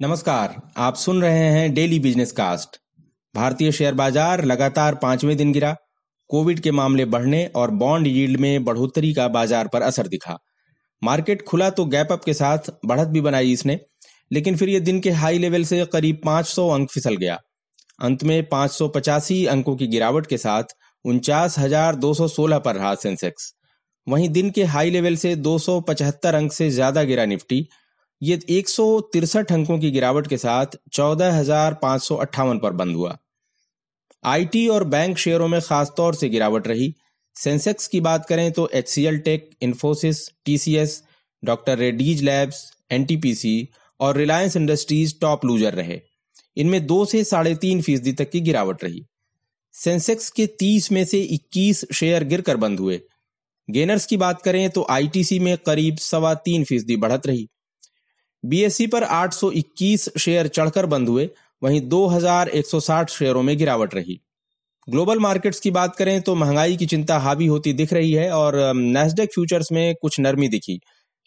नमस्कार, आप सुन रहे हैं डेली बिज़नेस कास्ट। भारतीय शेयर बाज़ार लगातार पाँचवें दिन गिरा। कोविड के मामले बढ़ने और बॉन्ड यील्ड में बढ़ोतरी का बाज़ार पर असर दिखा। मार्केट खुला तो गैप अप के साथ बढ़त भी बनाई इसने, लेकिन फिर ये दिन के हाई लेवल से करीब 500 अंक फिसल गया। अंत में पाँच अंकों की गिरावट के साथ उनचास पर रहा सेंसेक्स। वहीं दिन के हाई लेवल से 275 अंक से ज़्यादा गिरा निफ्टी ये एक अंकों की गिरावट के साथ चौदह पर बंद हुआ। आईटी और बैंक शेयरों में खासतौर से गिरावट रही। सेंसेक्स की बात करें तो H C L tech, Infosys, TCS, doctor Reddy's labs, NTPC और रिलायंस इंडस्ट्रीज़ टॉप लूजर रहे। इनमें दो से साढ़े तीन फ़ीसदी तक की गिरावट रही। सेंसेक्स के तीस में से इक्कीस शेयर गिरकर बंद हुए। गेनर्स की बात करें तो आईटीसी में करीब सवा तीन फ़ीसदी बढ़त रही। बीएससी पर 821 शेयर चढ़कर बंद हुए, वहीं 2160 शेयरों में गिरावट रही। ग्लोबल मार्केट्स की बात करें तो महँगाई की चिंता हावी होती दिख रही है और नेस्डेक फ्यूचर्स में कुछ नरमी दिखी,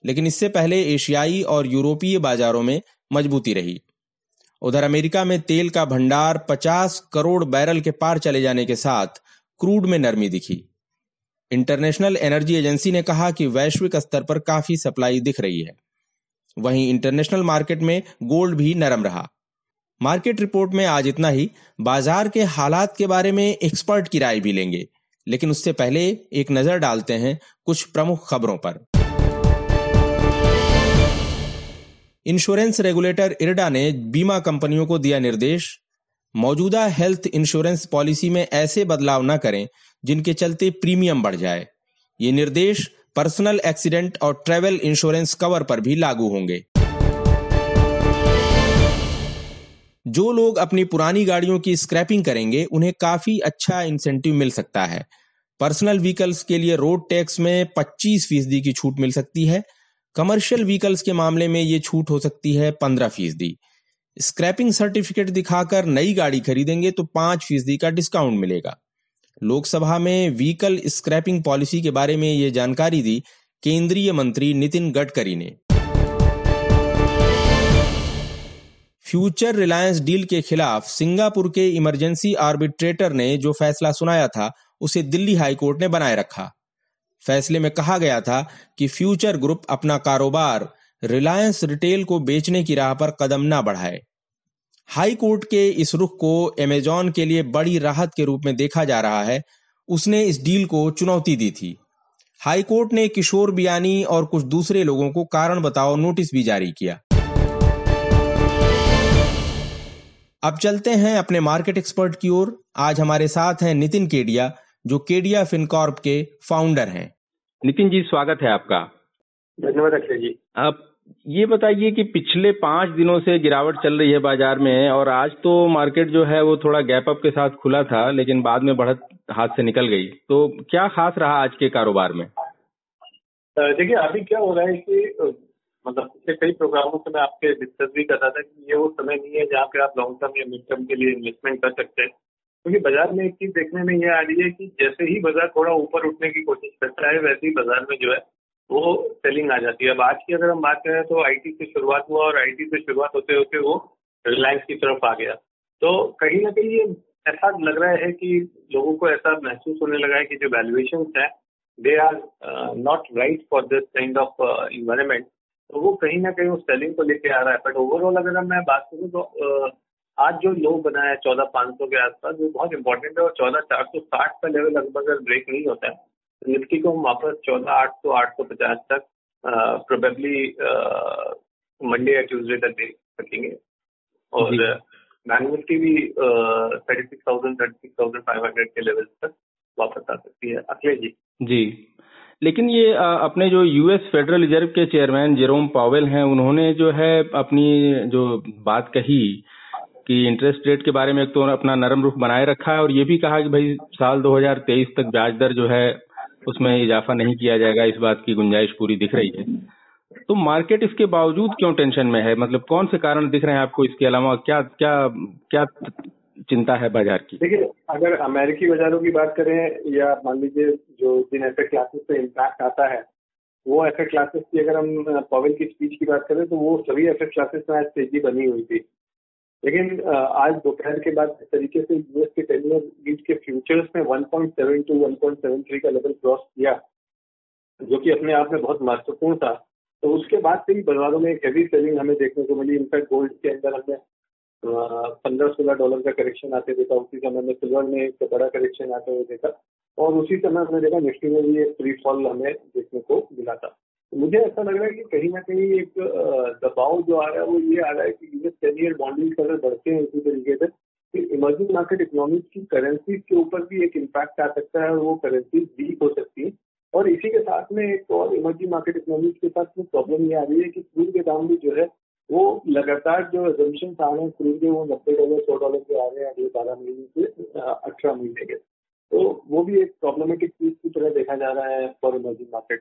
लेकिन इससे पहले एशियाई और यूरोपीय बाजारों में मजबूती रही। उधर अमेरिका में तेल का भंडार 50 करोड़ बैरल के पार चले जाने के साथ क्रूड में नरमी दिखी। इंटरनेशनल एनर्जी एजेंसी ने कहा कि वैश्विक स्तर पर काफ़ी सप्लाई दिख रही है। वहीं इंटरनेशनल मार्केट में गोल्ड भी नरम रहा। मार्केट रिपोर्ट में आज इतना ही, बाज़ार के हालात के बारे में एक्सपर्ट की राय भी लेंगे। लेकिन उससे पहले एक नज़र डालते हैं कुछ प्रमुख खबरों पर। इंश्योरेंस रेगुलेटर इरडा ने बीमा कंपनियों को दिया निर्देश। मौजूदा हेल्थ इंश्योरेंस पॉलिसी में ऐसे बदलाव न करें जिनके चलते प्रीमियम बढ़ जाए। ये निर्देश पर्सनल एक्सीडेंट और ट्रेवल इंश्योरेंस कवर पर भी लागू होंगे। जो लोग अपनी पुरानी गाड़ियों की स्क्रैपिंग करेंगे, उन्हें काफ़ी अच्छा इंसेंटिव मिल सकता है। पर्सनल व्हीकल्स के लिए रोड टैक्स में 25 फ़ीसदी की छूट मिल सकती है। कमर्शियल व्हीकल्स के मामले में ये छूट हो सकती है 15 फ़ीसदी। स्क्रैपिंग सर्टिफिकेट दिखाकर नई गाड़ी खरीदेंगे तो पाँच फ़ीसदी का डिस्काउंट मिलेगा। लोकसभा में व्हीकल स्क्रैपिंग पॉलिसी के बारे में ये जानकारी दी केंद्रीय मंत्री नितिन गडकरी ने। फ्यूचर रिलायंस डील के खिलाफ सिंगापुर के इमरजेंसी आर्बिट्रेटर ने जो फैसला सुनाया था, उसे दिल्ली हाईकोर्ट ने बनाए रखा। फैसले में कहा गया था कि फ्यूचर ग्रुप अपना कारोबार रिलायंस रिटेल को बेचने की राह पर कदम न बढ़ाए। हाई कोर्ट के इस रुख को अमेजॉन के लिए बड़ी राहत के रूप में देखा जा रहा है। उसने इस डील को चुनौती दी थी। हाई कोर्ट ने किशोर बियानी और कुछ दूसरे लोगों को कारण बताओ नोटिस भी जारी किया। अब चलते हैं अपने मार्केट एक्सपर्ट की ओर। आज हमारे साथ हैं नितिन केडिया जो केडिया फिनकॉर्प के फाउंडर हैं। नितिन जी स्वागत है आपका। धन्यवाद अक्षय जी। आप ये बताइए कि पिछले पाँच दिनों से गिरावट चल रही है बाज़ार में और आज तो मार्केट जो है वो थोड़ा गैप अप के साथ खुला था, लेकिन बाद में बढ़त हाथ से निकल गई। तो क्या खास रहा आज के कारोबार में? देखिए, अभी क्या हो रहा है कि मतलब पिछले कई प्रोग्रामों से मैं आपके डिस्कस भी कर रहा था कि ये वो समय नहीं है जहाँ पे आप लॉन्ग टर्म या मिड टर्म के लिए इन्वेस्टमेंट कर सकते हैं। क्योंकि बाज़ार में एक चीज़ देखने में ये आ रही है कि जैसे ही बाज़ार थोड़ा ऊपर उठने की कोशिश करता है, वैसे ही बाज़ार में जो है वो सेलिंग आ जाती है। अब आज की अगर हम बात करें तो आईटी से शुरुआत हुआ और आईटी से शुरुआत होते होते वो रिलायंस की तरफ़ आ गया। तो कहीं ना कहीं ये ऐसा लग रहा है कि लोगों को ऐसा महसूस होने लगा है कि जो वैल्यूएशन है they are not right for this kind of environment तो वो कहीं ना कहीं उस सेलिंग को लेके आ रहा है। बट ओवरऑल अगर मैं बात करूँ तो uh, आज जो लो बना है चौदह पाँच सौ के आसपास वो बहुत इंपॉर्टेंट है और चौदह चार सौ साठ का लेवल लगभग अगर ब्रेक नहीं होता है निफ्टी को हम वापस चौदह आठ सौ आठ सौ पचास तक प्रोबेबली मंडे या ट्यूजडे तक देख सकेंगे। और बैंक निफ्टी भी thirty six thousand thirty six thousand five hundred के लेवल तक वापस आ सकती है। अखिलेश जी। जी। लेकिन ये अपने जो यूएस फेडरल रिज़र्व के चेयरमैन जेरोम पावेल हैं उन्होंने जो है अपनी जो बात कही कि इंटरेस्ट रेट के बारे में एक तो अपना नरम रुख बनाए रखा है और ये भी कहा कि भाई साल 2023 तक ब्याज दर जो है उसमें इजाफा नहीं किया जाएगा, इस बात की गुंजाइश पूरी दिख रही है। तो मार्केट इसके बावजूद क्यों टेंशन में है? मतलब कौन से कारण दिख रहे हैं आपको इसके अलावा? क्या क्या क्या चिंता है बाज़ार की? देखिए, अगर अमेरिकी बाजारों की बात करें या मान लीजिए जो जिन ऐसे क्लासेस पे इम्पैक्ट आता है, वो एसेट क्लासेस की अगर हम पॉवेल की स्पीच की बात करें तो वो सभी एसेट क्लासेस में आज तेज़ी बनी हुई थी। लेकिन आज दोपहर के बाद इस तरीके से यूएस के टेन ईयर के फ्यूचर्स में 1.7 टू 1.73 का लेवल क्रॉस किया, जो कि अपने आप में बहुत महत्वपूर्ण था। तो उसके बाद से ही बाजारों में एक हैवी सेलिंग हमें देखने को मिली। इनफैक्ट गोल्ड के अंदर हमने पंद्रह सोलह डॉलर का करेक्शन आते देखा। उसी समय में सिल्वर में एक बड़ा करेक्शन आते हुए देखा। और उसी समय हमने देखा निफ्टी में भी एक फ्री फॉल हमें देखने को मिला था। मुझे ऐसा लग रहा है कि कहीं ना कहीं एक दबाव जो आ रहा है वो ये आ रहा है कि यूएस टेन ईयर बॉन्डिंग अगर बढ़ते हैं इसी तरीके से कि इमर्जिंग मार्केट इकोनॉमिक्स की करेंसीज के ऊपर भी एक इम्पैक्ट आ सकता है और वो करेंसीज वीक हो सकती है। और इसी के साथ में एक और इमर्जिंग मार्केट इकोनॉमिक्स के साथ प्रॉब्लम ये आ रही है कि क्रूड के दाम भी जो है वो लगातार जो एजम्पन आ रहे हैं क्रूड के वो नब्बे डॉलर सौ डॉलर के आ रहे हैं अगले बारह महीने से अठारह महीने के। तो वो भी एक प्रॉब्लमेटिक चीज़ की तरह देखा जा रहा है फॉर इमर्जिंग मार्केट